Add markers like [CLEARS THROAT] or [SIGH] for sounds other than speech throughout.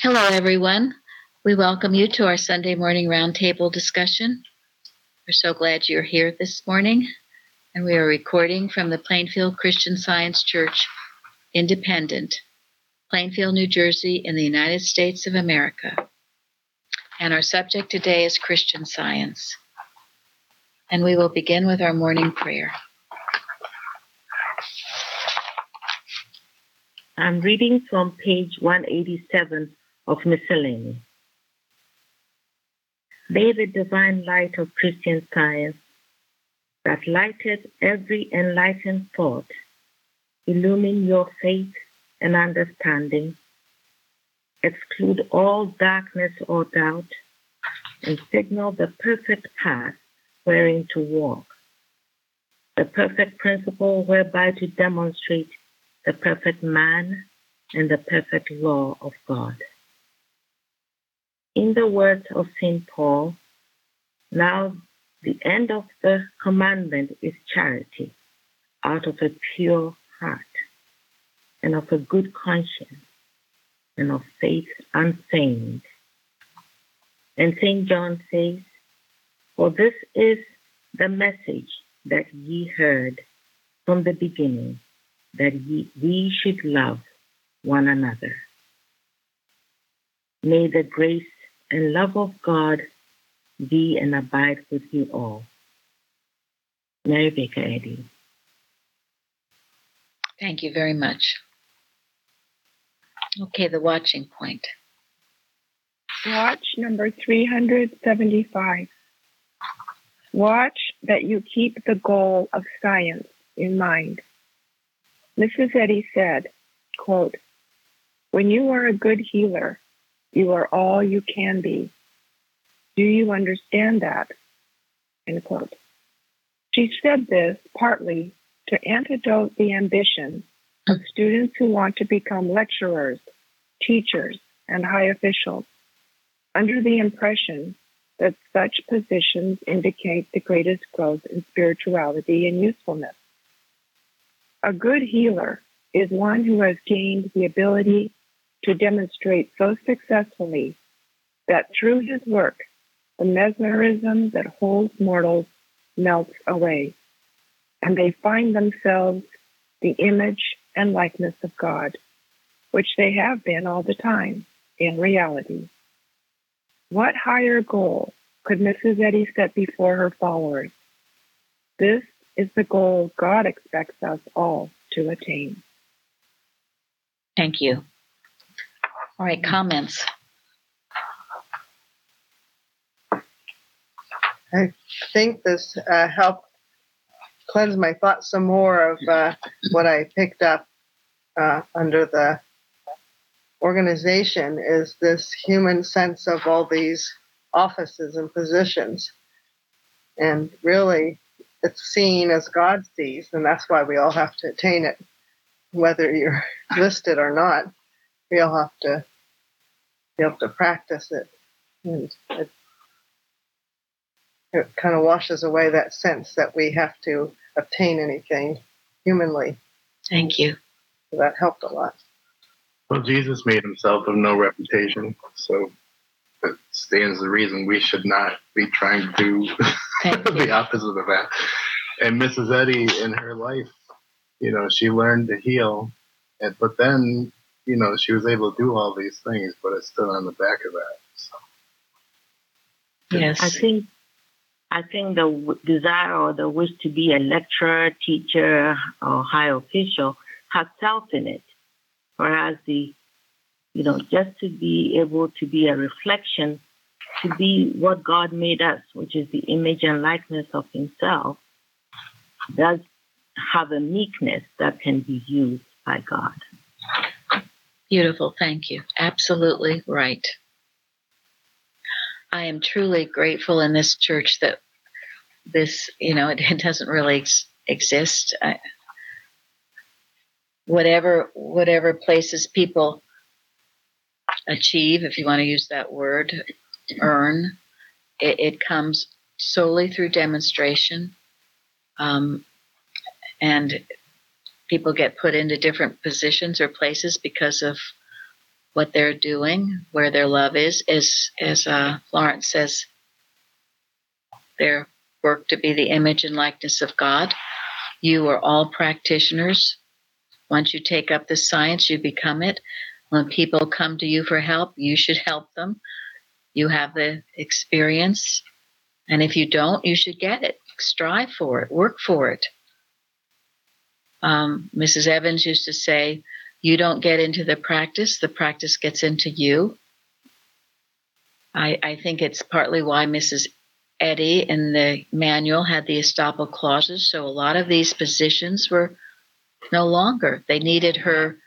Hello, everyone. We welcome you to our Sunday morning roundtable discussion. We're so glad you're here this morning, and we are recording from the Plainfield Christian Science Church Independent, Plainfield, New Jersey, in the United States of America. And our subject today is Christian Science. And we will begin with our morning prayer. I'm reading from page 187 of Miscellany. May the divine light of Christian science that lighted every enlightened thought illumine your faith and understanding, exclude all darkness or doubt, and signal the perfect path wherein to walk, the perfect principle whereby to demonstrate the perfect man and the perfect law of God. In the words of St. Paul, now the end of the commandment is charity out of a pure heart and of a good conscience and of faith unfeigned. And St. John says, For this is the message that ye heard from the beginning, that ye, we should love one another. May the grace and love of God be and abide with you all. Mary Baker Eddy. Thank you very much. Okay, the watching point. Watch number 375. Watch that you keep the goal of science in mind. Mrs. Eddy said, quote, When you are a good healer, you are all you can be. Do you understand that? End quote. She said this partly to antidote the ambition of students who want to become lecturers, teachers, and high officials, under the impression that such positions indicate the greatest growth in spirituality and usefulness. A good healer is one who has gained the ability to demonstrate so successfully that through his work, the mesmerism that holds mortals melts away, and they find themselves the image and likeness of God, which they have been all the time in reality. What higher goal could Mrs. Eddy set before her followers? This is the goal God expects us all to attain. Thank you. All right, comments. I think this uh, helped cleanse my thoughts some more of uh, what I picked up uh, under the organization is this human sense of all these offices and positions. And really, it's seen as God sees, and that's why we all have to attain it, whether you're [LAUGHS] listed or not. We all have to be able to practice it, and it, it kind of washes away that sense that we have to obtain anything humanly. Thank you. So that helped a lot. Well, Jesus made himself of no reputation, so that stands the reason we should not be trying to do [LAUGHS] the opposite of that. And Mrs. Eddy in her life, you know, she learned to heal, and but then, you know, she was able to do all these things, but it's still on the back of that. So. Yes. I think I think the w- desire or the wish to be a lecturer, teacher, or high official has self in it, whereas the you know just to be able to be a reflection, to be what God made us, which is the image and likeness of Himself, does have a meekness that can be used by God. Beautiful. Thank you. Absolutely right. I am truly grateful in this church that this, you know, it, it doesn't really ex- exist. I, whatever whatever places people achieve, if you want to use that word, earn, it, it comes solely through demonstration, um, and people get put into different positions or places because of what they're doing, where their love is, as as uh, Florence says, their work to be the image and likeness of God. You are all practitioners. Once you take up the science, you become it. When people come to you for help, you should help them. You have the experience. And if you don't, you should get it. Strive for it, work for it. Um, Mrs. Evans used to say, You don't get into the practice, the practice gets into you. I, I think it's partly why Mrs. Eddy in the manual had the estoppel clauses. So a lot of these positions were no longer. They needed her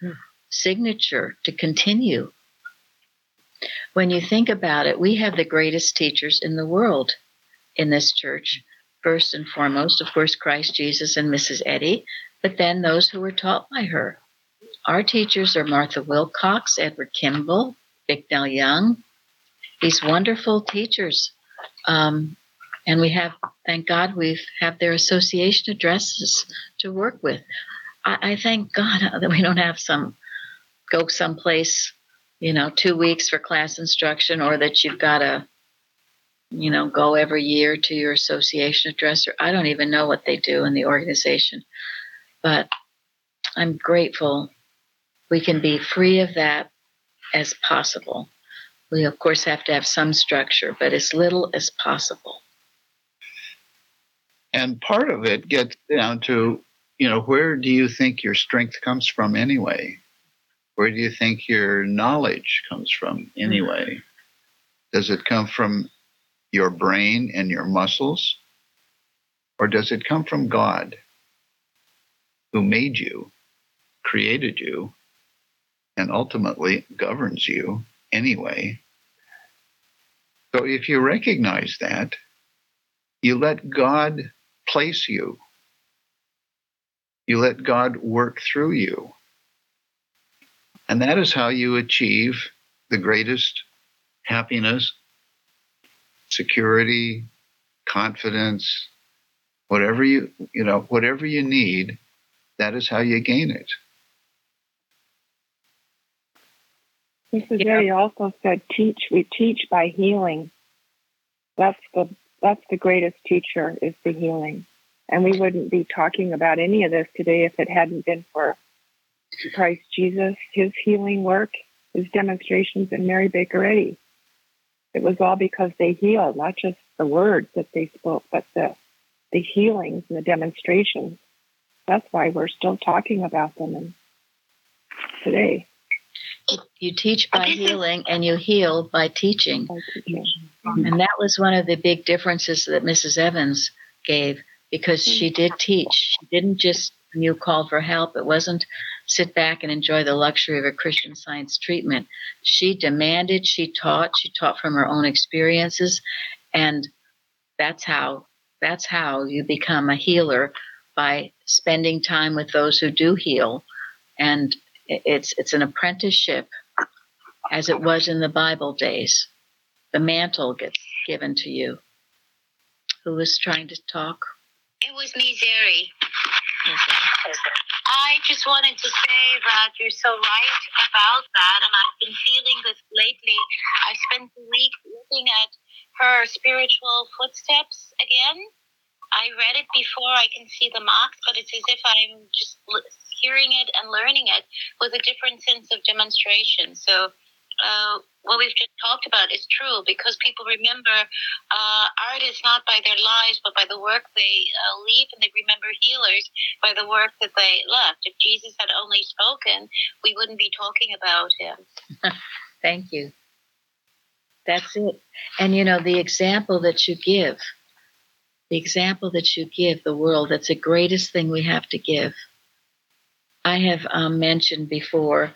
signature to continue. When you think about it, we have the greatest teachers in the world in this church. First and foremost, of course, Christ Jesus and Mrs. Eddy, but then those who were taught by her. Our teachers are Martha Wilcox, Edward Kimball, Bicknell Young, these wonderful teachers. Um, and we have, thank God, we have their association addresses to work with. I, I thank God [LAUGHS] that we don't have some go someplace, you know, two weeks for class instruction, or that you've got to, you know, go every year to your association address. Or I don't even know what they do in the organization, but I'm grateful we can be free of that as possible. We, of course, have to have some structure, but as little as possible. And part of it gets down to, you know, where do you think your strength comes from anyway? Where do you think your knowledge comes from anyway? Does it come from your brain and your muscles? Or does it come from God who made you, created you, and ultimately governs you anyway? So if you recognize that, you let God place you. You let God work through you. And that is how you achieve the greatest happiness, security, confidence, whatever you, you know, whatever you need, that is how you gain it. Mrs. Yeah. also said, "Teach. We teach by healing. That's the that's the greatest teacher is the healing. And we wouldn't be talking about any of this today if it hadn't been for Christ Jesus, his healing work, his demonstrations, and Mary Baker Eddy. It was all because they healed, not just the words that they spoke, but the the healings and the demonstrations. That's why we're still talking about them and today. You teach by healing and you heal by teaching. And that was one of the big differences that Mrs. Evans gave because mm-hmm. she did teach. She didn't just, when you called for help, it wasn't sit back and enjoy the luxury of a Christian science treatment. She demanded, she taught, she taught from her own experiences. And that's how that's how you become a healer by spending time with those who do heal and it's it's an apprenticeship as it was in the Bible days. The mantle gets given to you. Who was trying to talk? It was me, Zeri. Mm-hmm. I just wanted to say that you're so right about that, and I've been feeling this lately. I spent the week looking at her spiritual footsteps again. I read it before, I can see the marks, but it's as if I'm just hearing it and learning it with a different sense of demonstration. So, uh, what we've just talked about is true because people remember uh, art is not by their lives, but by the work they uh, leave, and they remember healers by the work that they left. If Jesus had only spoken, we wouldn't be talking about him. [LAUGHS] Thank you. That's it. And you know, the example that you give, the example that you give the world, that's the greatest thing we have to give. I have um, mentioned before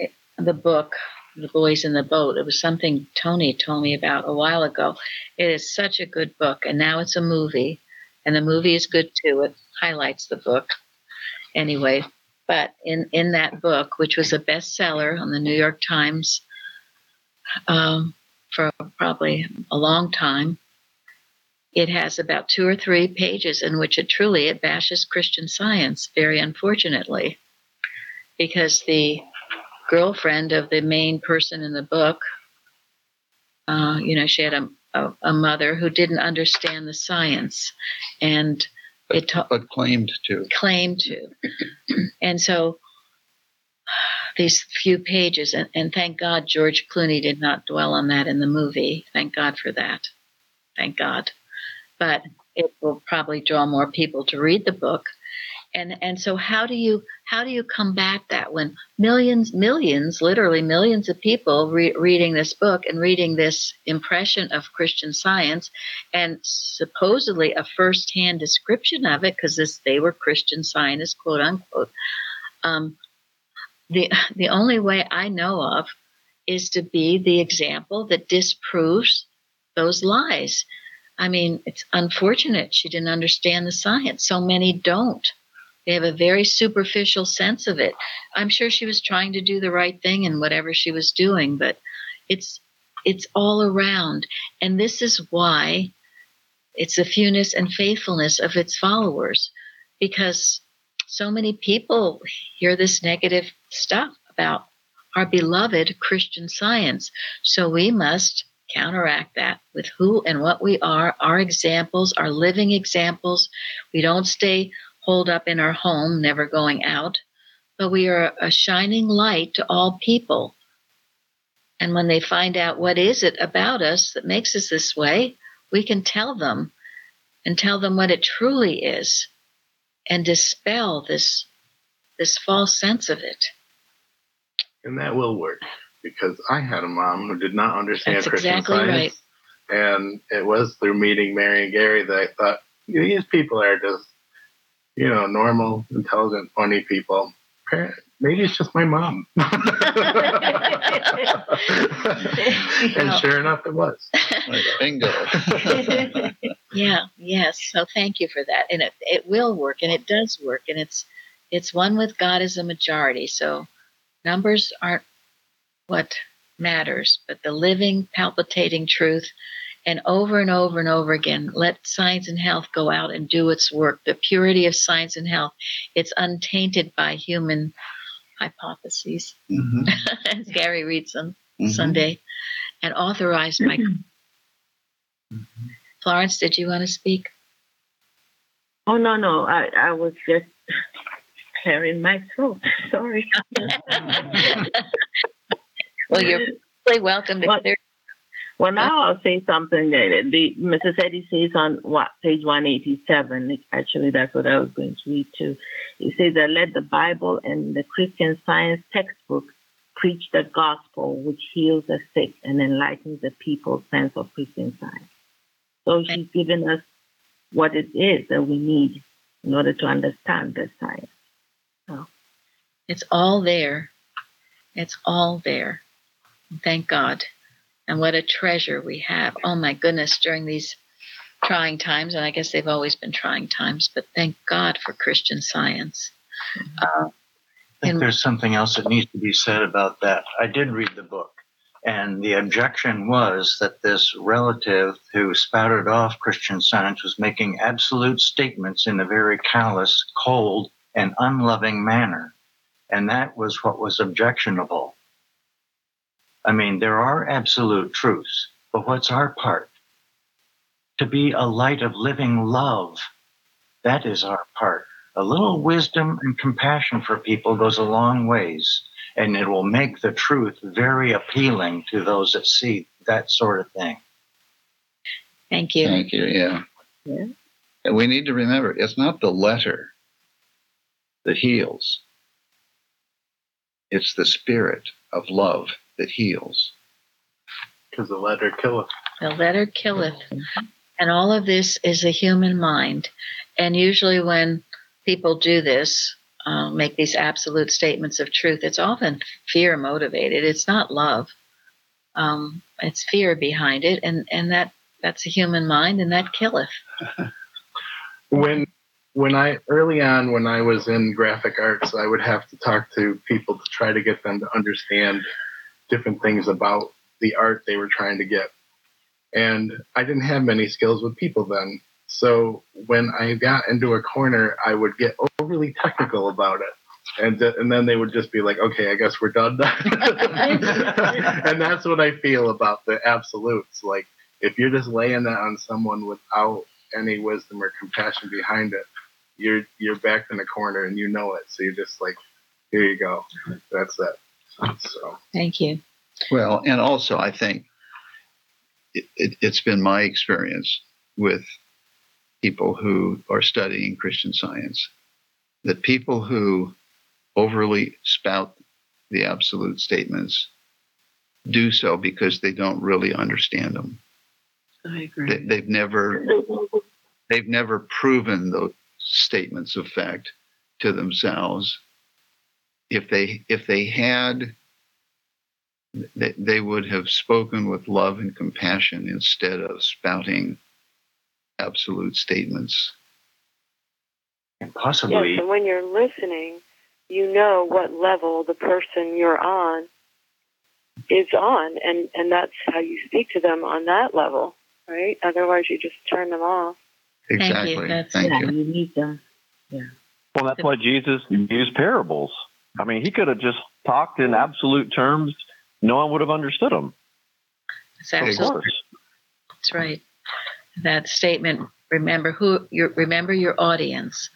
uh, the book, The Boys in the Boat. It was something Tony told me about a while ago. It is such a good book, and now it's a movie, and the movie is good too. It highlights the book. Anyway, but in, in that book, which was a bestseller on the New York Times um, for probably a long time, it has about two or three pages in which it truly it bashes Christian science, very unfortunately, because the girlfriend of the main person in the book. Uh, you know, she had a, a, a, mother who didn't understand the science, and but, it ta- but claimed to. Claimed to, and so these few pages, and, and thank God George Clooney did not dwell on that in the movie. Thank God for that. Thank God. But it will probably draw more people to read the book. And and so how do you how do you combat that when millions millions literally millions of people re- reading this book and reading this impression of christian science and supposedly a first-hand description of it because this they were christian scientists quote unquote um, the the only way i know of is to be the example that disproves those lies i mean it's unfortunate she didn't understand the science so many don't they have a very superficial sense of it. I'm sure she was trying to do the right thing in whatever she was doing, but it's it's all around. And this is why it's the fewness and faithfulness of its followers, because so many people hear this negative stuff about our beloved Christian science. So we must counteract that with who and what we are, our examples, our living examples. We don't stay holed up in our home, never going out, but we are a shining light to all people. And when they find out what is it about us that makes us this way, we can tell them and tell them what it truly is and dispel this this false sense of it. And that will work because I had a mom who did not understand That's Christian exactly science. Right. And it was through meeting Mary and Gary that I thought these people are just you know, normal, intelligent, funny people. Maybe it's just my mom. [LAUGHS] and sure enough, it was. Bingo. [LAUGHS] yeah. Yes. So thank you for that, and it it will work, and it does work, and it's it's one with God as a majority. So numbers aren't what matters, but the living, palpitating truth. And over and over and over again let science and health go out and do its work. The purity of science and health it's untainted by human hypotheses. Mm-hmm. [LAUGHS] as gary reads them mm-hmm. sunday. And authorized by mm-hmm. florence did you want to speak? Oh no no i, I was just clearing my throat. [LAUGHS] Sorry [LAUGHS] well you're really welcome to clear well, now I'll say something that the Mrs. Eddy says on what page 187. Actually, that's what I was going to read too. He says that let the Bible and the Christian Science textbook preach the gospel, which heals the sick and enlightens the people's sense of Christian Science. So she's given us what it is that we need in order to understand the science. So. It's all there. It's all there. Thank God and what a treasure we have. Oh my goodness, during these trying times, and I guess they've always been trying times, but thank God for Christian science. Uh, I think there's something else that needs to be said about that. I did read the book, and the objection was that this relative who spouted off Christian science was making absolute statements in a very callous, cold, and unloving manner. And that was what was objectionable. I mean, there are absolute truths, but what's our part? To be a light of living love. That is our part. A little wisdom and compassion for people goes a long ways, and it will make the truth very appealing to those that see that sort of thing. Thank you. Thank you. Yeah. yeah. And we need to remember it's not the letter that heals, it's the spirit of love that heals. Because the letter killeth. The letter killeth. And all of this is a human mind. And usually, when people do this, uh, make these absolute statements of truth, it's often fear motivated. It's not love. Um, it's fear behind it, and and that that's a human mind, and that killeth. [LAUGHS] when when I early on when I was in graphic arts, I would have to talk to people to try to get them to understand different things about the art they were trying to get. And I didn't have many skills with people then. So when I got into a corner, I would get overly technical about it. and th- and then they would just be like, okay, I guess we're done. [LAUGHS] and that's what I feel about the absolutes. Like if you're just laying that on someone without any wisdom or compassion behind it, you're you're backed in a corner and you know it. So you're just like, here you go. That's it. So Thank you. Well, and also I think it, it, it's been my experience with people who are studying Christian science that people who overly spout the absolute statements do so because they don't really understand them. I agree. They, they've never they've never proven those statements of fact to themselves. If they if they had, they, they would have spoken with love and compassion instead of spouting absolute statements. And Yes, and when you're listening, you know what level the person you're on is on, and and that's how you speak to them on that level, right? Otherwise, you just turn them off. you. Exactly. That's- Thank yeah, you. you need them. Yeah. Well, that's why Jesus used parables. I mean, he could have just talked in absolute terms. No one would have understood him. That's absolutely that's right. That statement. Remember who your remember your audience.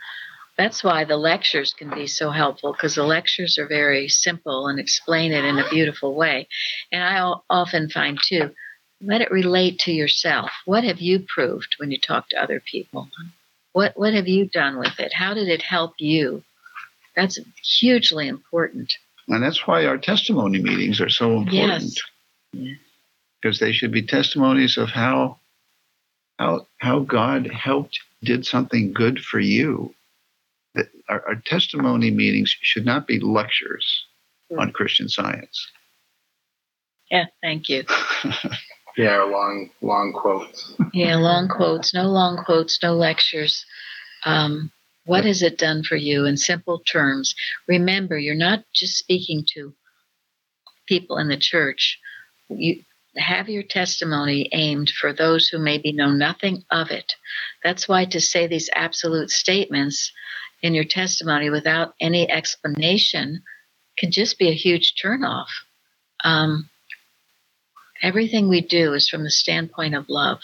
That's why the lectures can be so helpful because the lectures are very simple and explain it in a beautiful way. And I often find too, let it relate to yourself. What have you proved when you talk to other people? What what have you done with it? How did it help you? That's hugely important. And that's why our testimony meetings are so important. Yes. Because they should be testimonies of how how how God helped did something good for you. That our, our testimony meetings should not be lectures on Christian science. Yeah, thank you. [LAUGHS] yeah, long long quotes. Yeah, long quotes, no long quotes, no lectures. Um, what has it done for you in simple terms? Remember, you're not just speaking to people in the church. You have your testimony aimed for those who maybe know nothing of it. That's why to say these absolute statements in your testimony without any explanation can just be a huge turnoff. Um, everything we do is from the standpoint of love.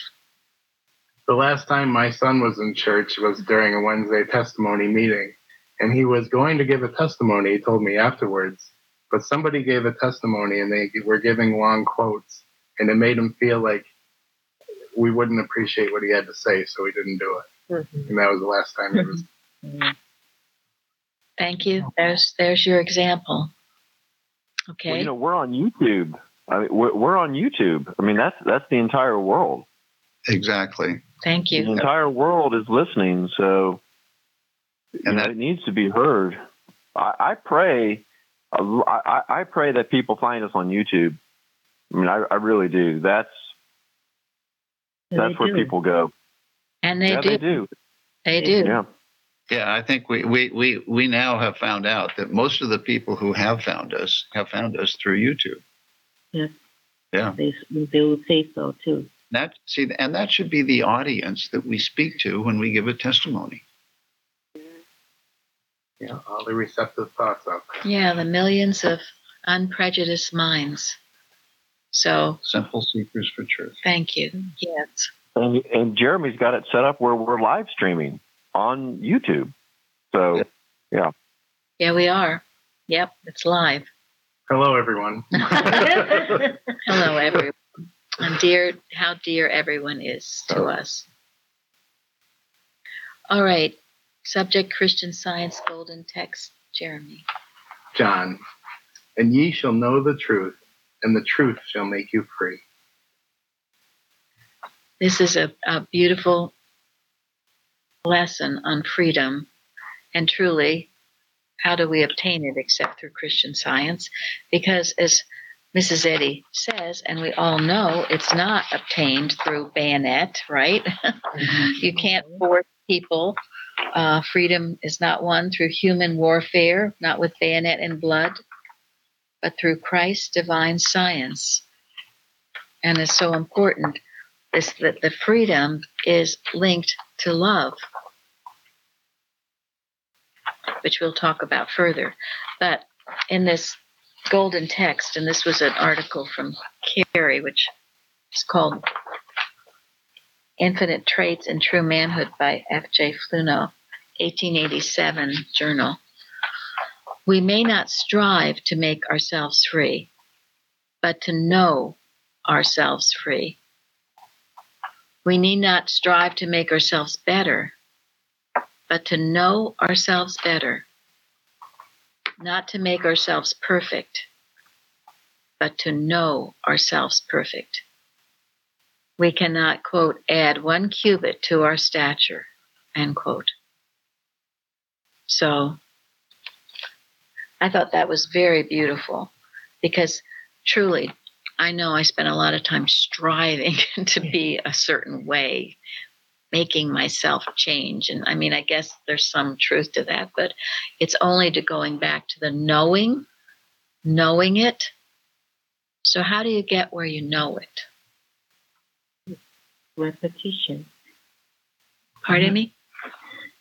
The last time my son was in church was during a Wednesday testimony meeting, and he was going to give a testimony. He told me afterwards, but somebody gave a testimony and they were giving long quotes, and it made him feel like we wouldn't appreciate what he had to say, so he didn't do it. Mhm. And that was the last time he was. Mhm. Thank you. There's there's your example. Okay. Well, you know, we're on YouTube. I mean, we're, we're on YouTube. I mean, that's that's the entire world. Exactly. Thank you. The entire world is listening, so you And know, that- it needs to be heard. I, I pray, I, I I pray that people find us on YouTube. I mean, I, I really do. That's that's they where do. people go. And they yeah, do. they do. They do. Yeah. Yeah, I think we, we, we, we now have found out that most of the people who have found us have found us through YouTube. Yeah. Yeah. They, they will say so too. That see, and that should be the audience that we speak to when we give a testimony. Yeah, all the receptive thoughts out there. Yeah, the millions of unprejudiced minds. So Simple seekers for truth. thank you. Yes. And, and Jeremy's got it set up where we're live streaming on YouTube. So yeah. Yeah, we are. Yep, it's live. Hello, everyone. [LAUGHS] Hello, everyone. And dear, how dear everyone is to oh. us. All right. Subject Christian Science Golden Text, Jeremy. John, and ye shall know the truth, and the truth shall make you free. This is a, a beautiful lesson on freedom. And truly, how do we obtain it except through Christian science? Because as Mrs. Eddy says, and we all know, it's not obtained through bayonet, right? [LAUGHS] you can't force people. Uh, freedom is not won through human warfare, not with bayonet and blood, but through Christ's divine science. And it's so important is that the freedom is linked to love. which we'll talk about further. But in this golden text, and this was an article from Carey, which is called Infinite Traits and True Manhood by F.J. Fluno, 1887 journal. We may not strive to make ourselves free, but to know ourselves free. We need not strive to make ourselves better, but to know ourselves better. Not to make ourselves perfect, but to know ourselves perfect. We cannot, quote, add one cubit to our stature, end quote. So I thought that was very beautiful because truly, I know I spent a lot of time striving [LAUGHS] to be a certain way, making myself change. And I mean, I guess there's some truth to that, but it's only to going back to the knowing, knowing it. So, how do you get where you know it? Repetition. Pardon me?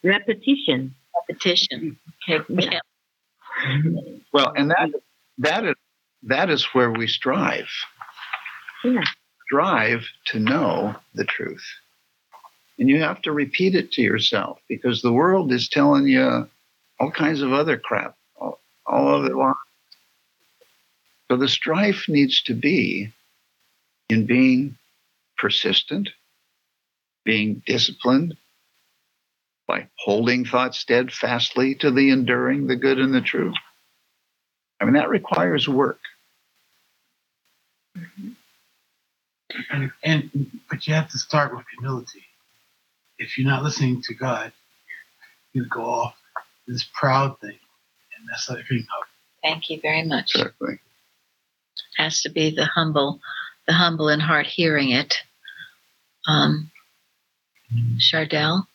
Repetition. Repetition. Okay. Yeah. Well, and that that is that is where we strive. Yeah. Strive to know the truth. And you have to repeat it to yourself because the world is telling you all kinds of other crap, all, all of it. So the strife needs to be in being persistent, being disciplined, by holding thought steadfastly to the enduring, the good, and the true. I mean, that requires work. Mm-hmm. And, and but you have to start with humility. If you're not listening to God, you go off this proud thing and mess everything up. Thank you very much. Exactly. Has to be the humble, the humble in heart hearing it. Um, Chardell,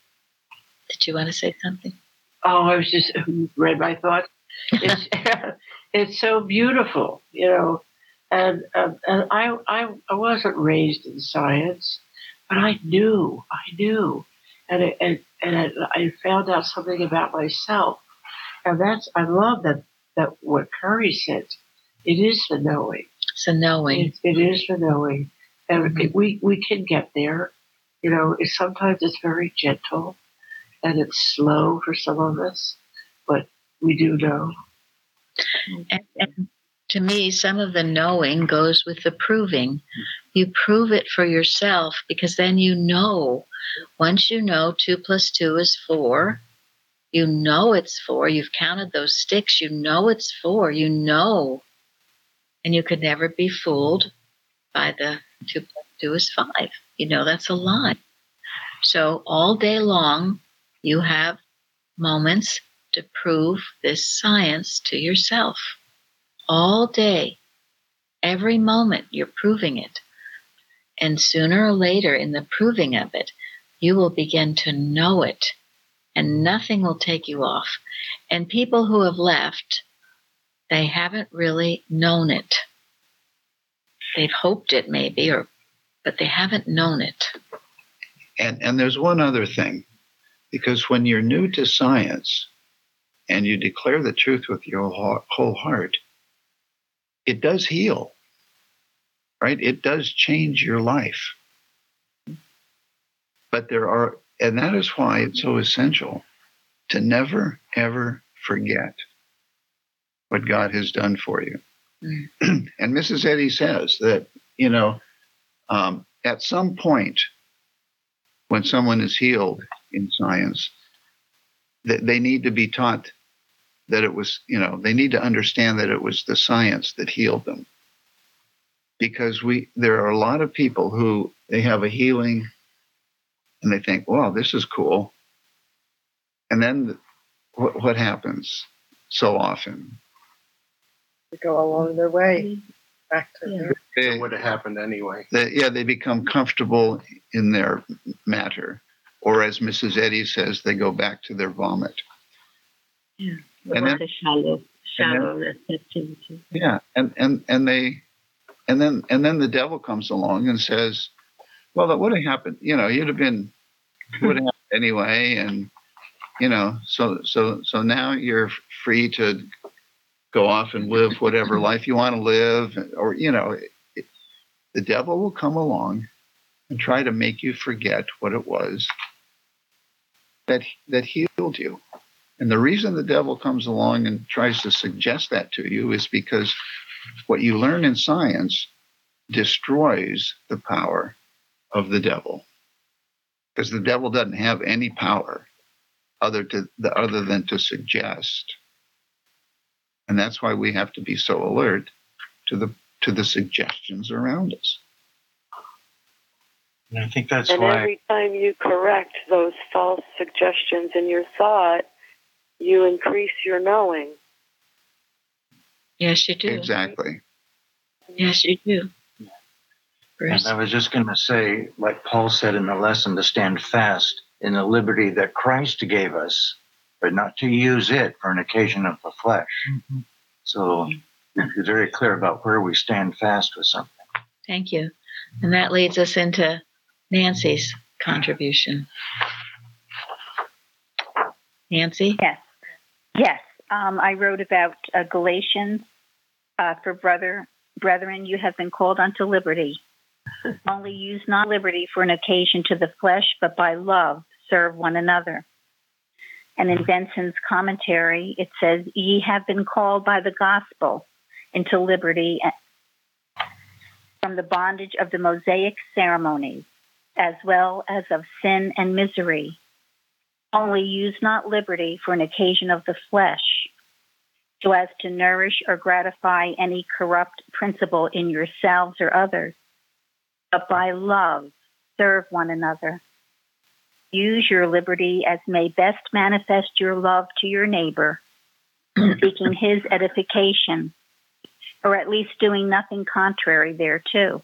did you want to say something? Oh, I was just [LAUGHS] read my thoughts. It's [LAUGHS] it's so beautiful, you know. And, um, and I, I I wasn't raised in science, but I knew, I knew, and it, and and I, I found out something about myself, and that's I love that that what Curry said. It is the knowing. It's the knowing. It, it is the knowing, and mm-hmm. it, we we can get there. You know, it, sometimes it's very gentle, and it's slow for some of us, but we do know. And, and, to me, some of the knowing goes with the proving. You prove it for yourself because then you know. Once you know two plus two is four, you know it's four. You've counted those sticks. You know it's four. You know. And you could never be fooled by the two plus two is five. You know that's a lie. So all day long, you have moments to prove this science to yourself. All day, every moment, you're proving it. And sooner or later, in the proving of it, you will begin to know it, and nothing will take you off. And people who have left, they haven't really known it. They've hoped it maybe, or but they haven't known it. And and there's one other thing because when you're new to science and you declare the truth with your whole heart, it does heal, right? It does change your life. But there are, and that is why it's so essential to never, ever forget what God has done for you. Mm. [CLEARS THROAT] and Mrs. Eddy says that, you know, um, at some point, when someone is healed in science, that they need to be taught that it was, you know, they need to understand that it was the science that healed them. Because we, there are a lot of people who they have a healing and they think, wow, this is cool. And then what, what happens so often? They go along their way back to yeah. their. It would have happened anyway. They, yeah, they become comfortable in their matter or as Mrs. Eddy says, they go back to their vomit. Yeah, and then, shallow, shallow and then, receptivity. Yeah, and and and they, and then and then the devil comes along and says, "Well, that would have happened. You know, you'd have been [LAUGHS] would have anyway." And you know, so so so now you're free to go off and live whatever [LAUGHS] life you want to live, or you know, it, the devil will come along and try to make you forget what it was that that healed you. And the reason the devil comes along and tries to suggest that to you is because what you learn in science destroys the power of the devil. Because the devil doesn't have any power other to the, other than to suggest. And that's why we have to be so alert to the to the suggestions around us. And I think that's and why every time you correct those false suggestions in your thought, you increase your knowing. Yes, you do. Exactly. Yes, you do. And I was just going to say, like Paul said in the lesson, to stand fast in the liberty that Christ gave us, but not to use it for an occasion of the flesh. Mm-hmm. So be very clear about where we stand fast with something. Thank you. And that leads us into Nancy's contribution. Nancy? Yes. Yes. Um, I wrote about uh, Galatians uh, for brother, brethren, you have been called unto liberty. [LAUGHS] Only use not liberty for an occasion to the flesh, but by love serve one another. And in Benson's commentary, it says, Ye have been called by the gospel into liberty from the bondage of the Mosaic ceremonies, as well as of sin and misery. Only use not liberty for an occasion of the flesh, so as to nourish or gratify any corrupt principle in yourselves or others, but by love serve one another. Use your liberty as may best manifest your love to your neighbor, seeking his edification, or at least doing nothing contrary thereto,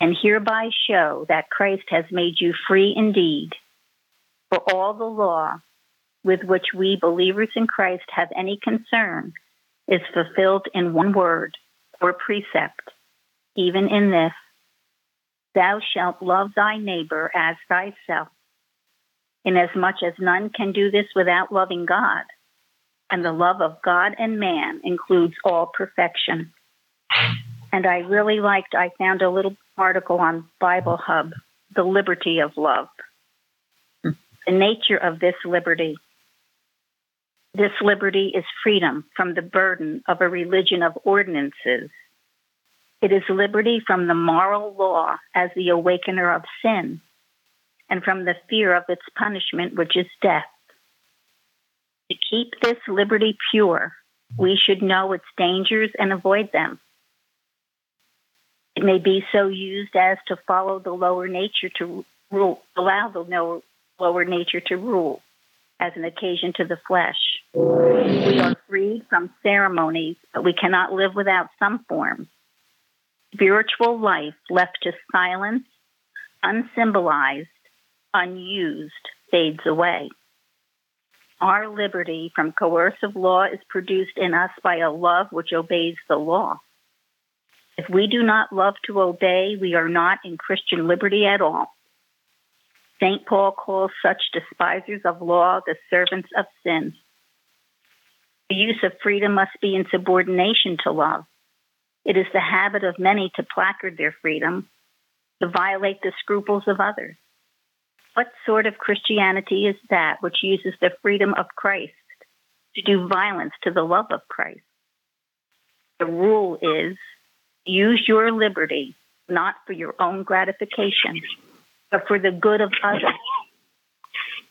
and hereby show that Christ has made you free indeed. For all the law with which we believers in Christ have any concern is fulfilled in one word or precept, even in this Thou shalt love thy neighbor as thyself. Inasmuch as none can do this without loving God, and the love of God and man includes all perfection. And I really liked, I found a little article on Bible Hub, The Liberty of Love. The nature of this liberty. This liberty is freedom from the burden of a religion of ordinances it is liberty from the moral law as the awakener of sin and from the fear of its punishment, which is death. To keep this liberty pure, we should know its dangers and avoid them. It may be so used as to follow the lower nature to rule, allow the lower nature to rule as an occasion to the flesh. We are freed from ceremonies, but we cannot live without some form. spiritual life left to silence, unsymbolized, unused, fades away. Our liberty from coercive law is produced in us by a love which obeys the law. If we do not love to obey, we are not in Christian liberty at all. St. Paul calls such despisers of law the servants of sin. The use of freedom must be in subordination to love. It is the habit of many to placard their freedom, to violate the scruples of others. What sort of Christianity is that which uses the freedom of Christ to do violence to the love of Christ? The rule is use your liberty not for your own gratification, but for the good of others.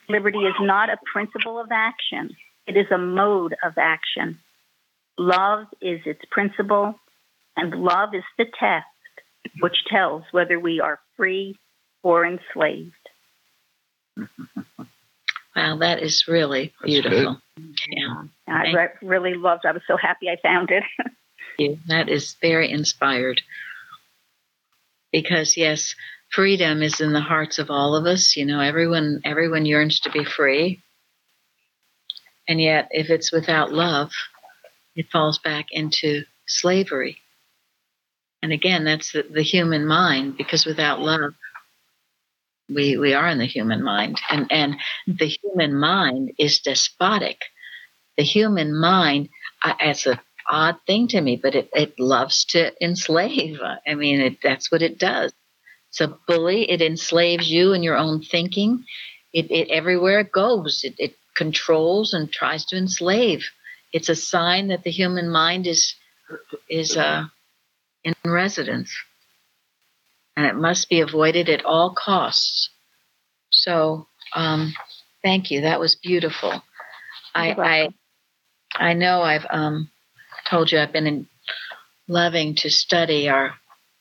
Liberty is not a principle of action, it is a mode of action. Love is its principle, and love is the test which tells whether we are free or enslaved. Wow, that is really beautiful. Yeah. I re- really loved I was so happy I found it. [LAUGHS] that is very inspired. Because yes, freedom is in the hearts of all of us. You know, everyone everyone yearns to be free. And yet if it's without love, it falls back into slavery. And again, that's the, the human mind, because without love, we we are in the human mind and and the human mind is despotic the human mind uh, it's a odd thing to me but it, it loves to enslave i mean it, that's what it does so bully it enslaves you and your own thinking it, it everywhere it goes it, it controls and tries to enslave it's a sign that the human mind is is uh, in residence and it must be avoided at all costs. So, um, thank you. That was beautiful. I, I, I know I've um, told you I've been in, loving to study our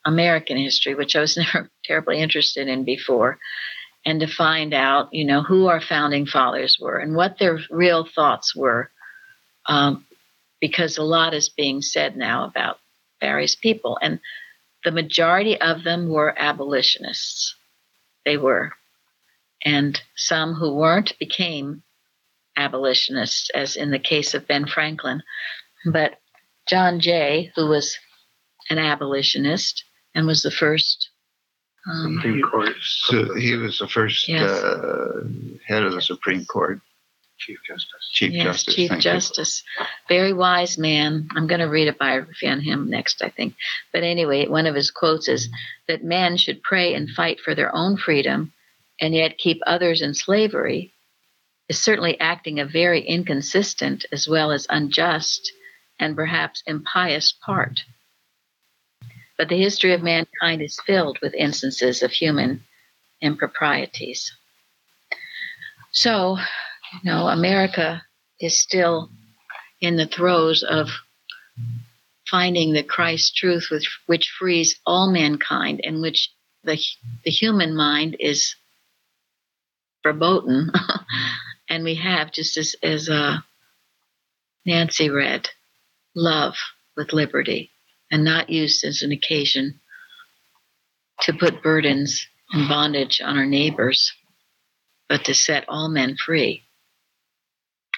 American history, which I was [LAUGHS] never terribly interested in before, and to find out, you know, who our founding fathers were and what their real thoughts were, um, because a lot is being said now about various people, and the majority of them were abolitionists. They were. And some who weren't became abolitionists, as in the case of Ben Franklin. But John Jay, who was an abolitionist and was the first. Um, Supreme Court. So he was the first yes. uh, head of the Supreme Court. Chief Justice. Chief yes, Justice. Chief Justice. You. Very wise man. I'm going to read a biography on him next, I think. But anyway, one of his quotes is that men should pray and fight for their own freedom and yet keep others in slavery is certainly acting a very inconsistent as well as unjust and perhaps impious part. But the history of mankind is filled with instances of human improprieties. So, you know, America is still in the throes of finding the Christ truth which, which frees all mankind and which the, the human mind is verboten. [LAUGHS] and we have, just as, as uh, Nancy read, love with liberty and not used as an occasion to put burdens and bondage on our neighbors, but to set all men free.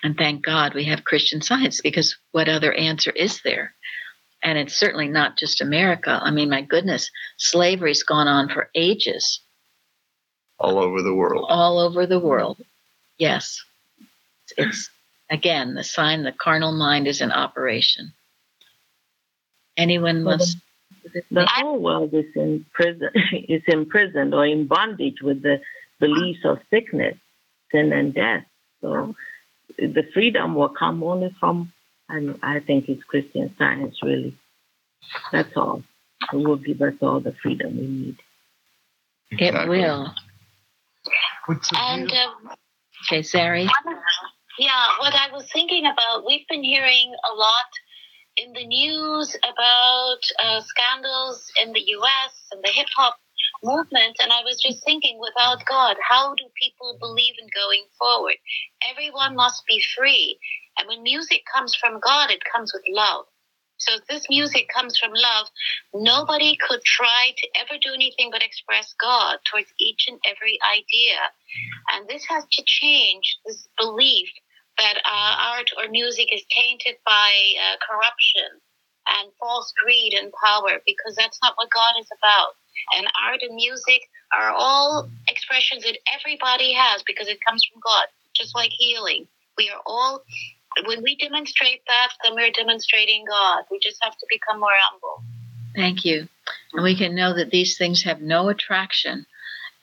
And thank God we have Christian science because what other answer is there? And it's certainly not just America. I mean, my goodness, slavery's gone on for ages. All over the world. All over the world. Yes. It's, again the sign the carnal mind is in operation. Anyone well, must. The, the whole world is in prison, [LAUGHS] is imprisoned or in bondage with the beliefs of sickness, sin, and death. So the freedom will come only from, and I think it's Christian science, really. That's all. It will give us all the freedom we need. It will. And um, okay, Sari. Yeah, what I was thinking about, we've been hearing a lot in the news about uh, scandals in the U.S. and the hip hop movement. And I was just thinking, without God, how do people believe in going forward? Everyone must be free. And when music comes from God, it comes with love. So if this music comes from love, nobody could try to ever do anything but express God towards each and every idea. And this has to change this belief that uh, art or music is tainted by uh, corruption and false greed and power because that's not what God is about and art and music are all expressions that everybody has because it comes from God, just like healing. We are all, when we demonstrate that, then we're demonstrating God. We just have to become more humble. Thank you. And we can know that these things have no attraction.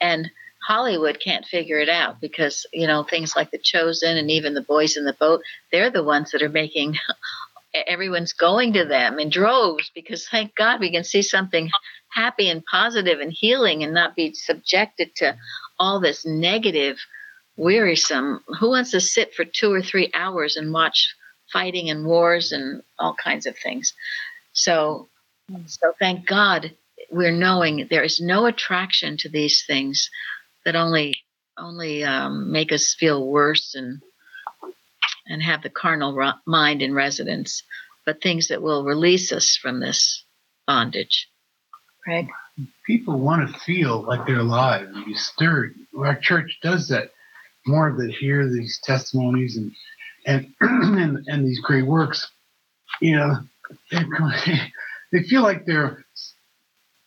And Hollywood can't figure it out because, you know, things like The Chosen and even The Boys in the Boat, they're the ones that are making [LAUGHS] everyone's going to them in droves because thank God we can see something happy and positive and healing and not be subjected to all this negative, wearisome. Who wants to sit for two or three hours and watch fighting and wars and all kinds of things? So, hmm. so thank God we're knowing there is no attraction to these things that only only um, make us feel worse and and have the carnal mind in residence, but things that will release us from this bondage. Craig? People want to feel like they're alive and be stirred. Our church does that more that hear these testimonies and and [CLEARS THROAT] and, and these great works. You know, they, [LAUGHS] they feel like they're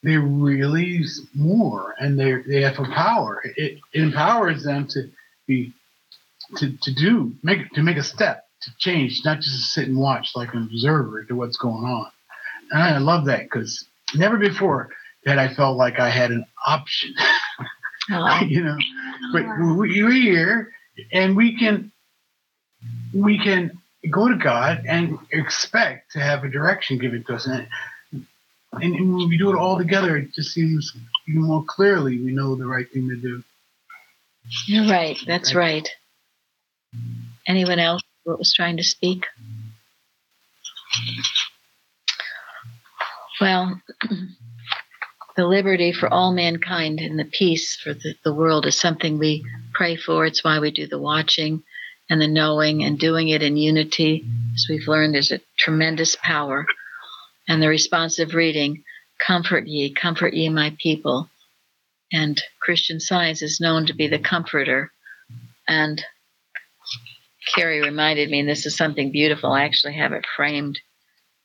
they really more and they they have a power. It, it empowers them to be to, to do make to make a step to change, not just to sit and watch like an observer to what's going on. And I love that because never before had I felt like I had an option. [LAUGHS] Oh. you know, but we're here and we can we can go to God and expect to have a direction given to us. And, and, and when we do it all together, it just seems even more clearly we know the right thing to do. You're right. That's right. Anyone else that was trying to speak? Well, [CLEARS THROAT] the liberty for all mankind and the peace for the, the world is something we pray for. It's why we do the watching and the knowing and doing it in unity. As we've learned, there's a tremendous power. And the responsive reading, Comfort ye, comfort ye, my people. And Christian science is known to be the comforter. And Carrie reminded me, and this is something beautiful. I actually have it framed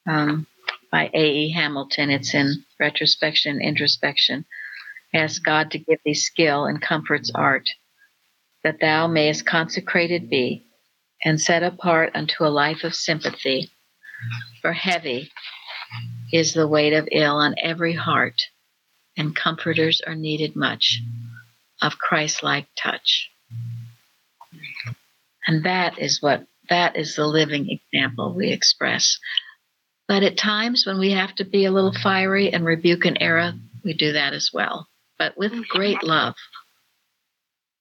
um, by A.E. Hamilton. It's in retrospection introspection. Ask God to give thee skill and comfort's art that thou mayest consecrated be, and set apart unto a life of sympathy. For heavy is the weight of ill on every heart, and comforters are needed much of Christ like touch. And that is what that is the living example we express. But at times when we have to be a little fiery and rebuke an error, we do that as well, but with great love.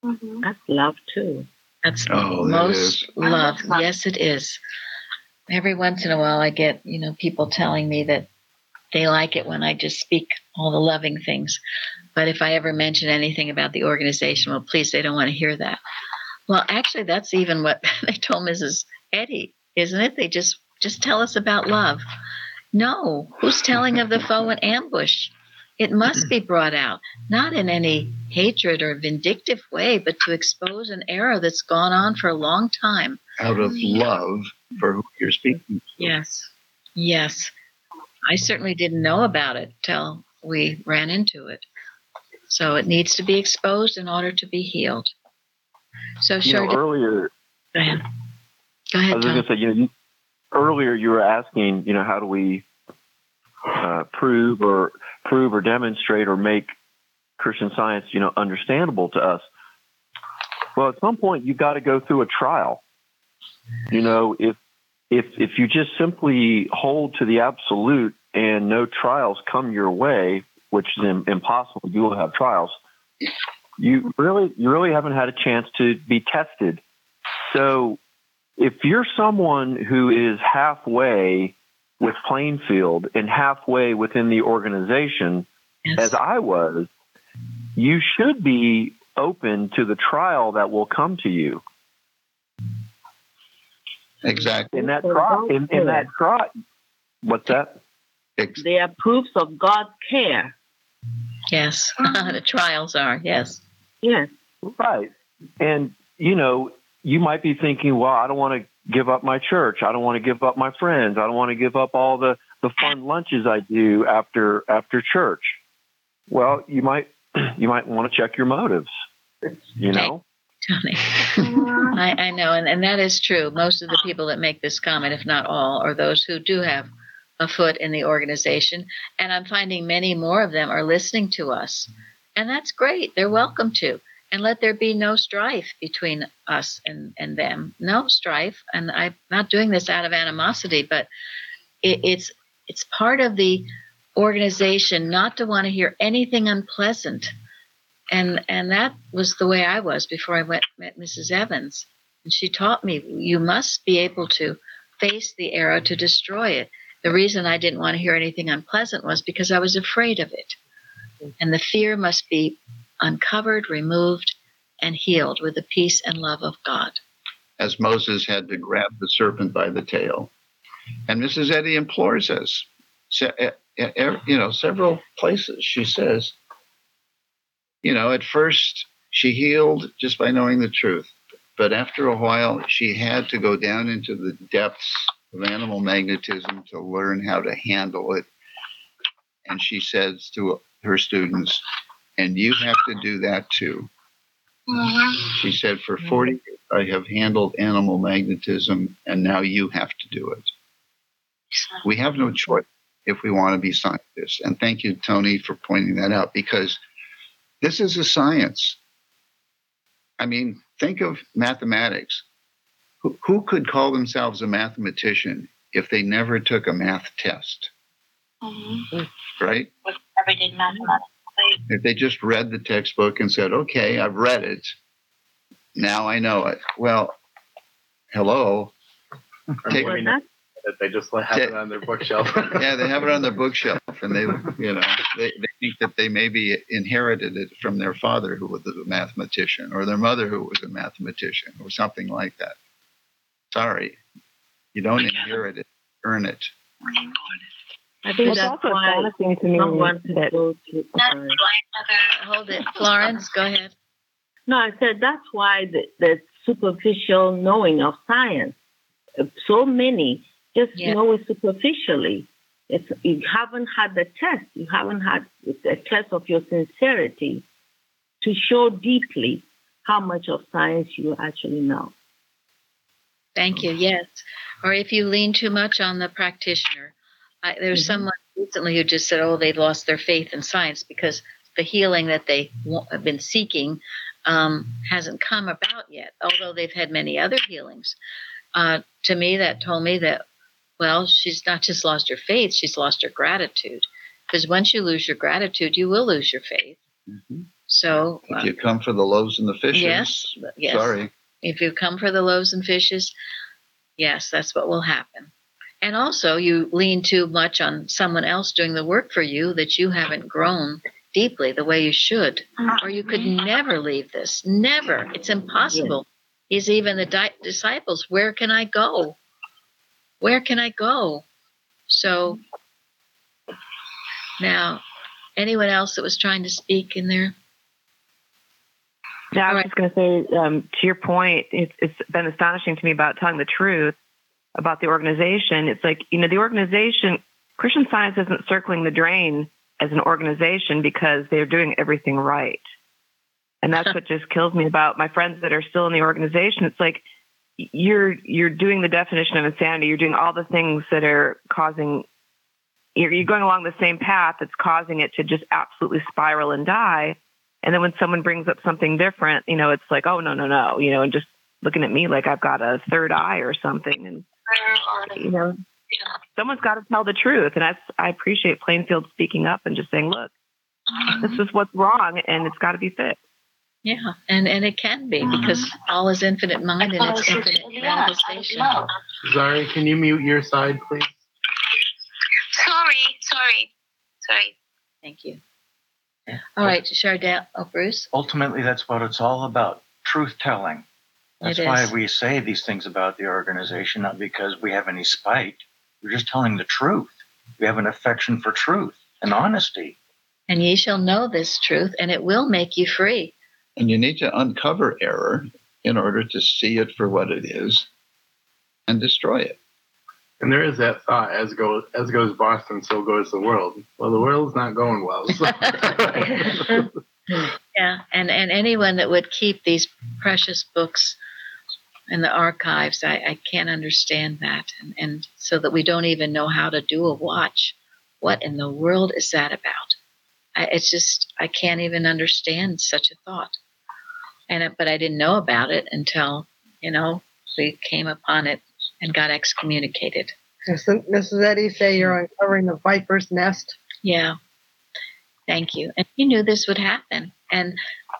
Mm-hmm. That's love too. That's oh, most love. Yes, it is. Every once in a while, I get you know people telling me that they like it when I just speak all the loving things. But if I ever mention anything about the organization, well, please, they don't want to hear that. Well, actually, that's even what [LAUGHS] they told Mrs. Eddy, isn't it? They just just tell us about love. No, who's telling of the foe and ambush? It must be brought out, not in any hatred or vindictive way, but to expose an error that's gone on for a long time. Out of love for who you're speaking to. Yes. Yes. I certainly didn't know about it till we ran into it. So it needs to be exposed in order to be healed. So, sure. You know, earlier, go ahead. Go ahead. I was going to say, you know, earlier you were asking, you know, how do we uh, prove or prove or demonstrate or make Christian Science, you know, understandable to us. Well, at some point you've got to go through a trial. You know, if if if you just simply hold to the absolute and no trials come your way, which is impossible, you will have trials. You really you really haven't had a chance to be tested. So, if you're someone who is halfway with Plainfield and halfway within the organization, yes. as I was, you should be open to the trial that will come to you. Exactly. In that trial, in, in that trial, what's that? They are proofs of God's care. Yes, [LAUGHS] the trials are. Yes. Yes. Right. And you know, you might be thinking, well, I don't want to give up my church. I don't want to give up my friends. I don't want to give up all the, the fun lunches I do after after church. Well, you might [CLEARS THROAT] you might want to check your motives. You know. Tony. [LAUGHS] I, I know, and, and that is true. Most of the people that make this comment, if not all, are those who do have a foot in the organization. And I'm finding many more of them are listening to us. And that's great. They're welcome to and let there be no strife between us and, and them. No strife. And I'm not doing this out of animosity, but it, it's it's part of the organization not to want to hear anything unpleasant. And and that was the way I was before I went met Mrs. Evans. And she taught me you must be able to face the arrow to destroy it. The reason I didn't want to hear anything unpleasant was because I was afraid of it. And the fear must be uncovered, removed, and healed with the peace and love of God. As Moses had to grab the serpent by the tail. And Mrs. Eddy implores us, you know, several places. She says, you know, at first she healed just by knowing the truth. But after a while, she had to go down into the depths of animal magnetism to learn how to handle it and she says to her students, and you have to do that too. Mm-hmm. She said, For 40 years, I have handled animal magnetism, and now you have to do it. We have no choice if we want to be scientists. And thank you, Tony, for pointing that out because this is a science. I mean, think of mathematics. Who, who could call themselves a mathematician if they never took a math test? Mm-hmm. Right? Never did mathematics. If they just read the textbook and said, okay, I've read it, now I know it. Well, hello. Take, Well, that they just have it on their bookshelf. [LAUGHS] yeah, they have it on their bookshelf, and they, you know, they, they think that they maybe inherited it from their father, who was a mathematician, or their mother, who was a mathematician, or something like that. Sorry, you don't inherit it, earn it. I think It's that's also why to me someone that- go to. sorry. Hold it. Florence, go ahead. No, I said that's why the, the superficial knowing of science. uh, So many just Yeah. know it superficially. It's, you haven't had the test. You haven't had a test of your sincerity to show deeply how much of science you actually know. Thank you. Yes. Or if you lean too much on the practitioner. I, there's someone recently who just said, oh, they've lost their faith in science because the healing that they have been seeking um, hasn't come about yet, although they've had many other healings. Uh, to me, that told me that, well, she's not just lost her faith, she's lost her gratitude. Because once you lose your gratitude, you will lose your faith. So, uh, If you come for the loaves and the fishes, yes, yes. sorry. If you come for the loaves and fishes, yes, that's what will happen. And also, you lean too much on someone else doing the work for you that you haven't grown deeply the way you should, or you could never leave this. Never. It's impossible. He's even the di- disciples. Where can I go? Where can I go? So, now, anyone else that was trying to speak in there? Yeah, I was just going to say, um, to your point, it's, it's been astonishing to me about telling the truth about the organization. It's like, you know, the organization, Christian Science isn't circling the drain as an organization because they're doing everything right. And that's [LAUGHS] what just kills me about my friends that are still in the organization. It's like you're you're doing the definition of insanity. You're doing all the things that are causing you're, you're going along the same path that's causing it to just absolutely spiral and die. And then when someone brings up something different, you know, it's like, oh no, no, no, you know, and just looking at me like I've got a third eye or something. And you know, someone's got to tell the truth. And I I appreciate Plainfield speaking up and just saying, look, this is what's wrong, and it's got to be fixed. Yeah, and and it can be mm-hmm. because all is infinite mind and it's infinite manifestation. Zari, can you mute your side, please? Sorry, sorry, sorry. Thank you. All right, Chardell, oh, Bruce. Ultimately, that's what it's all about truth telling. That's It why we say these things about the organization, not because we have any spite. We're just telling the truth. We have an affection for truth and honesty. And ye shall know this truth, and it will make you free. And you need to uncover error in order to see it for what it is and destroy it. And there is that thought: as goes as goes Boston, so goes the world. Well, the world's not going well. so- [LAUGHS] [LAUGHS] Yeah, and and anyone that would keep these precious books in the archives, I, I can't understand that, and and so that we don't even know how to do a watch. What in the world is that about? I, it's just I can't even understand such a thought. And it, but I didn't know about it until you know we came upon it and got excommunicated. Doesn't Mrs. Eddy say you're uncovering the viper's nest? Yeah. Thank you. And he knew this would happen. And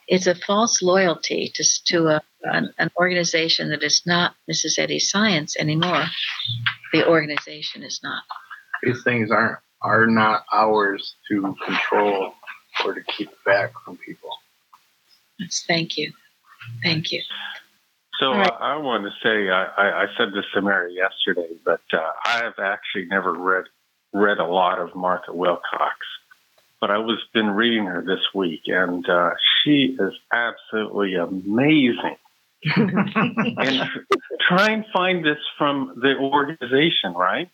it's a false loyalty to, to a, an, an organization that is not Mrs. Eddy's science anymore. The organization is not. These things aren't are not ours to control or to keep back from people. Yes, thank you. Thank you. So uh, I want to say I, I, I said this to Mary yesterday, but uh, I have actually never read read a lot of Martha Wilcox, but I was been reading her this week, and uh, she is absolutely amazing. [LAUGHS] and try and find this from the organization, right?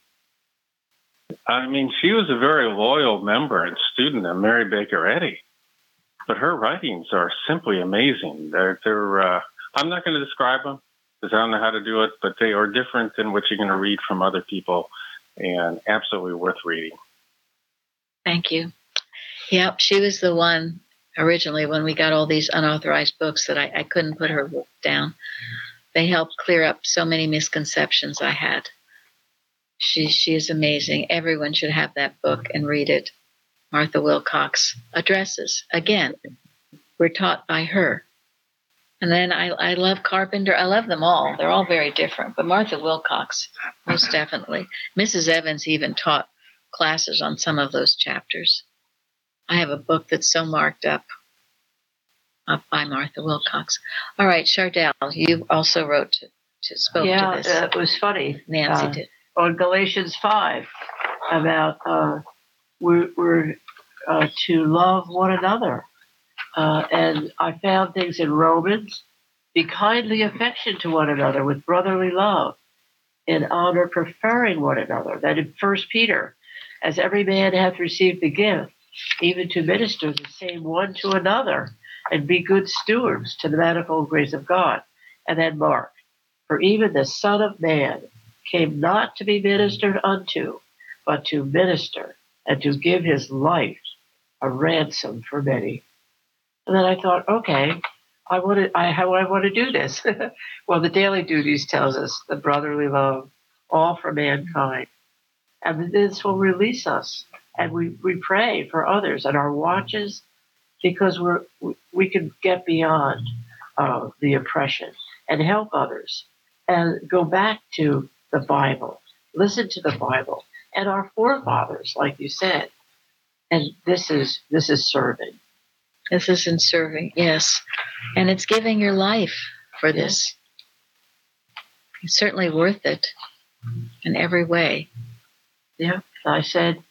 I mean, she was a very loyal member and student of Mary Baker Eddy, but her writings are simply amazing. They're, they're uh, I'm not going to describe them because I don't know how to do it, but they are different than what you're going to read from other people and absolutely worth reading. Thank you. Yep, she was the one originally when we got all these unauthorized books that I, I couldn't put her book down. They helped clear up so many misconceptions I had. She she is amazing. Everyone should have that book and read it. Martha Wilcox addresses again. We're taught by her. And then I, I love Carpenter. I love them all. They're all very different. But Martha Wilcox, most definitely. Mrs. Evans even taught classes on some of those chapters. I have a book that's so marked up, up by Martha Wilcox. All right, Chardell, you also wrote to, to spoke yeah, to this. Uh, it was funny. Nancy uh, did. On Galatians 5 about uh, we're, we're uh, to love one another. Uh, and I found things in Romans be kindly affection to one another with brotherly love, in honor preferring one another. That in First Peter, as every man hath received the gift, even to minister the same one to another, and be good stewards to the manifold grace of God. And then Mark, for even the Son of Man came not to be ministered unto, but to minister and to give his life a ransom for many. And then I thought, okay, I want to, I, how I want to do this. [LAUGHS] well, the daily duties tells us the brotherly love, all for mankind. And this will release us. And we, we pray for others and our watches because we're, we can get beyond uh, the oppression and help others and go back to the Bible, listen to the Bible and our forefathers, like you said. And this is this is serving. This is in serving, yes. And it's giving your life for this. It's certainly worth it in every way. Yeah. I said,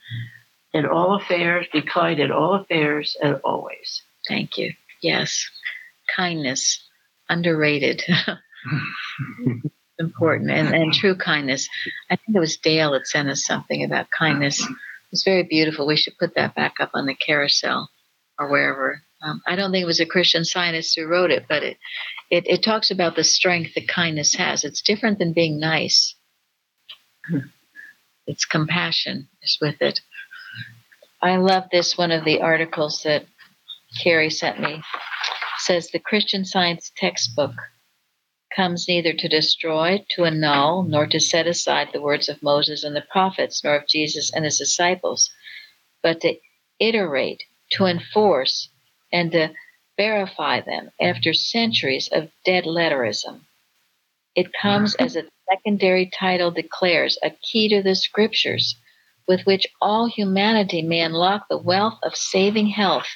in all affairs, be kind in all affairs and always. Thank you. Yes. Kindness, underrated. [LAUGHS] Important and, and true kindness. I think it was Dale that sent us something about kindness. It's very beautiful. We should put that back up on the carousel or wherever. Um, I don't think it was a Christian scientist who wrote it, but it, it, it talks about the strength that kindness has. It's different than being nice. It's compassion is with it. I love this one of the articles that Carrie sent me. It says the Christian Science textbook comes neither to destroy, to annul, nor to set aside the words of Moses and the prophets, nor of Jesus and his disciples, but to iterate, to enforce, and to verify them after centuries of dead letterism. It comes as a secondary title declares a key to the scriptures with which all humanity may unlock the wealth of saving health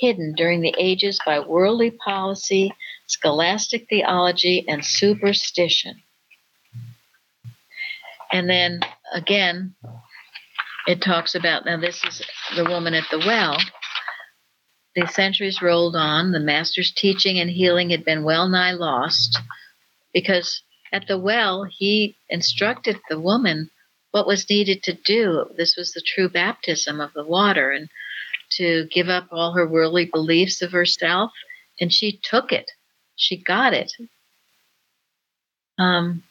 hidden during the ages by worldly policy, scholastic theology, and superstition. And then again, it talks about now, this is the woman at the well. The centuries rolled on, the master's teaching and healing had been well nigh lost because at the well, he instructed the woman what was needed to do. This was the true baptism of the water and to give up all her worldly beliefs of herself. And she took it, she got it. Um,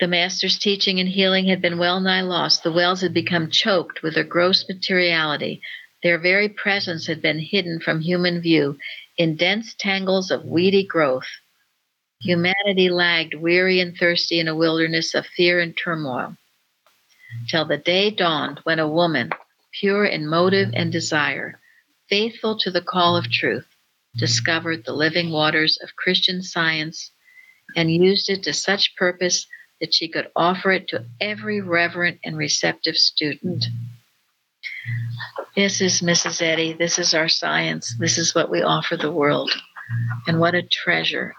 the master's teaching and healing had been well nigh lost. The wells had become choked with their gross materiality. Their very presence had been hidden from human view in dense tangles of weedy growth. Humanity lagged weary and thirsty in a wilderness of fear and turmoil till the day dawned when a woman, pure in motive and desire, faithful to the call of truth, discovered the living waters of Christian science and used it to such purpose that she could offer it to every reverent and receptive student. This is Mrs. Eddy. This is our science. This is what we offer the world. And what a treasure,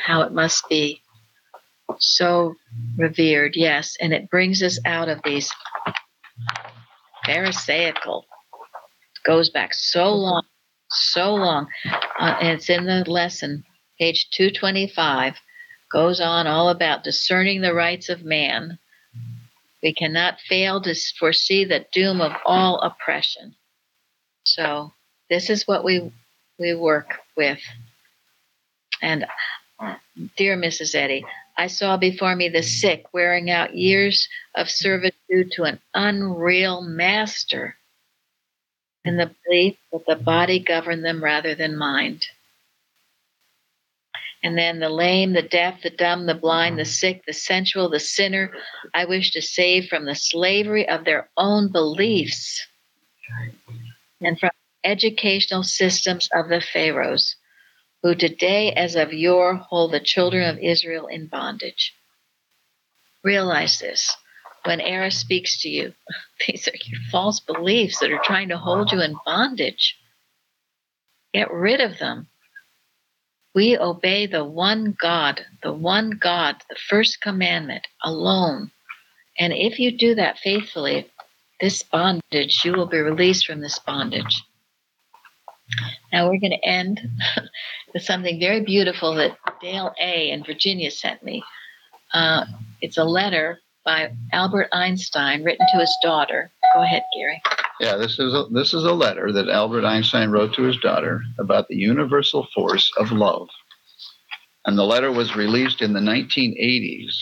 how it must be so revered, yes, and it brings us out of these pharisaical. Goes back so long, so long. Uh, it's in the lesson, page 225. Goes on all about discerning the rights of man, We cannot fail to foresee the doom of all oppression. So this is what we we work with. And dear Mrs. Eddy, I saw before me the sick wearing out years of servitude to an unreal master in the belief that the body governed them rather than mind. And then the lame, the deaf, the dumb, the blind, the sick, the sensual, the sinner, I wish to save from the slavery of their own beliefs and from educational systems of the Pharaohs, who today, as of yore, hold the children of Israel in bondage. Realize this. When Era speaks to you, [LAUGHS] these are your false beliefs that are trying to hold you in bondage. Get rid of them we obey the one God, the one God, the first commandment alone. And if you do that faithfully, this bondage, you will be released from this bondage. Now we're going to end [LAUGHS] with something very beautiful that Dale A. in Virginia sent me. Uh, it's a letter by Albert Einstein written to his daughter. Go ahead, Gary. Yeah, this is a, this is a letter that Albert Einstein wrote to his daughter about the universal force of love. And the letter was released in the 1980s,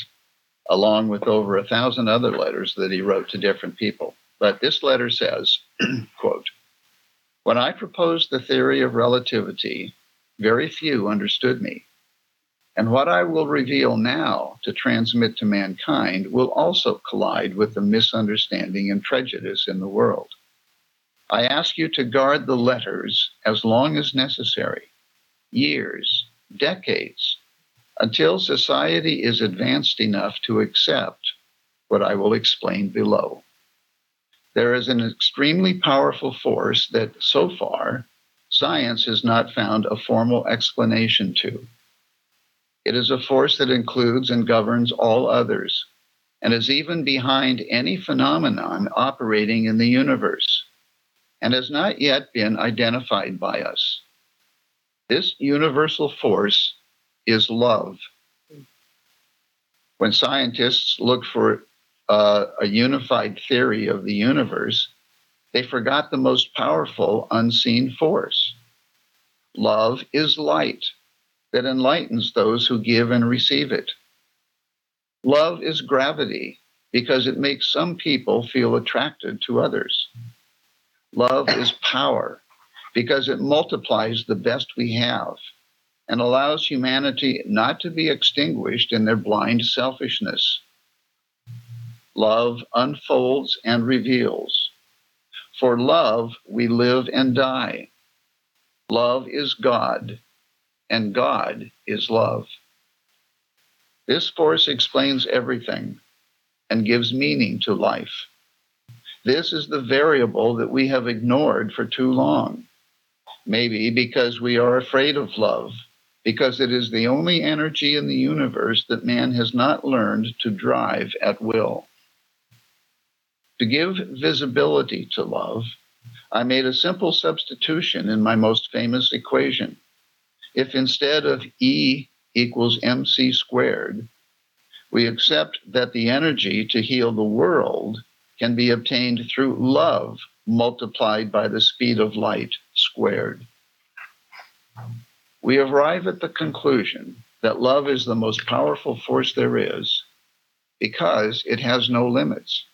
along with over a thousand other letters that he wrote to different people. But this letter says, [CLEARS THROAT] quote, When I proposed the theory of relativity, very few understood me. And what I will reveal now to transmit to mankind will also collide with the misunderstanding and prejudice in the world. I ask you to guard the letters as long as necessary, years, decades, until society is advanced enough to accept what I will explain below. There is an extremely powerful force that so far science has not found a formal explanation to. It is a force that includes and governs all others and is even behind any phenomenon operating in the universe and has not yet been identified by us. This universal force is love. When scientists look for uh, a unified theory of the universe, they forgot the most powerful unseen force. Love is light that enlightens those who give and receive it. Love is gravity because it makes some people feel attracted to others. Love is power because it multiplies the best we have and allows humanity not to be extinguished in their blind selfishness. Love unfolds and reveals. For love, we live and die. Love is God, and God is love. This force explains everything and gives meaning to life. This is the variable that we have ignored for too long. Maybe because we are afraid of love, because it is the only energy in the universe that man has not learned to drive at will. To give visibility to love, I made a simple substitution in my most famous equation. If instead of E equals mc squared, we accept that the energy to heal the world can be obtained through love multiplied by the speed of light squared. We arrive at the conclusion that love is the most powerful force there is because it has no limits.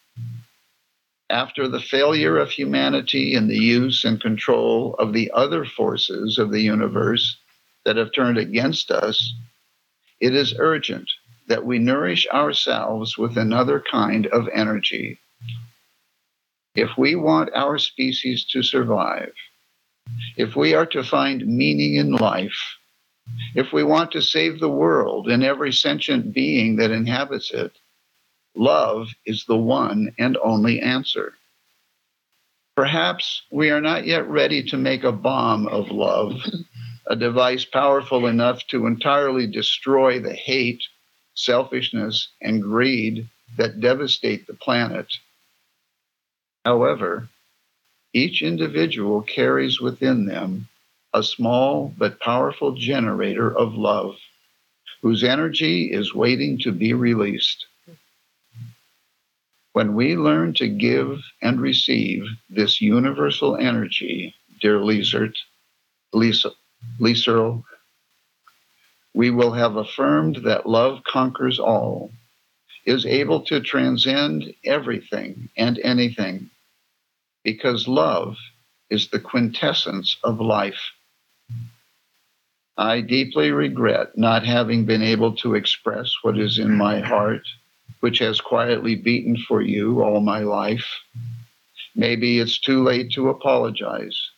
After the failure of humanity in the use and control of the other forces of the universe that have turned against us, it is urgent that we nourish ourselves with another kind of energy if we want our species to survive, if we are to find meaning in life, if we want to save the world and every sentient being that inhabits it, love is the one and only answer. Perhaps we are not yet ready to make a bomb of love, a device powerful enough to entirely destroy the hate, selfishness, and greed that devastate the planet. However, each individual carries within them a small but powerful generator of love whose energy is waiting to be released. When we learn to give and receive this universal energy, dear Lizert, Lisa, Liserl, we will have affirmed that love conquers all, is able to transcend everything and anything, because love is the quintessence of life. I deeply regret not having been able to express what is in my heart, which has quietly beaten for you all my life. Maybe it's too late to apologize,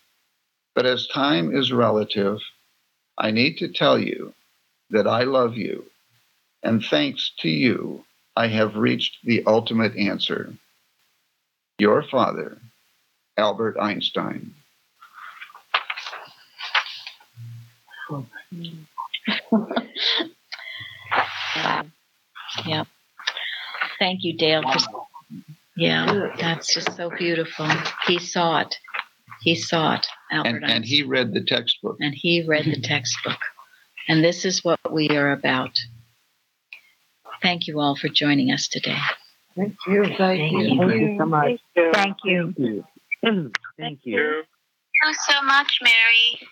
but as time is relative, I need to tell you that I love you, and thanks to you, I have reached the ultimate answer. Your father, Albert Einstein. [LAUGHS] wow. Yep. Thank you, Dale. For, yeah, that's just so beautiful. He saw it. He saw it, Albert and, and he read the textbook. And he read the textbook. And this is what we are about. Thank you all for joining us today. Thank you. Thank, Thank you. you. Thank you so much. Thank you. Thank you. Thank you. Thank you so much, Mary.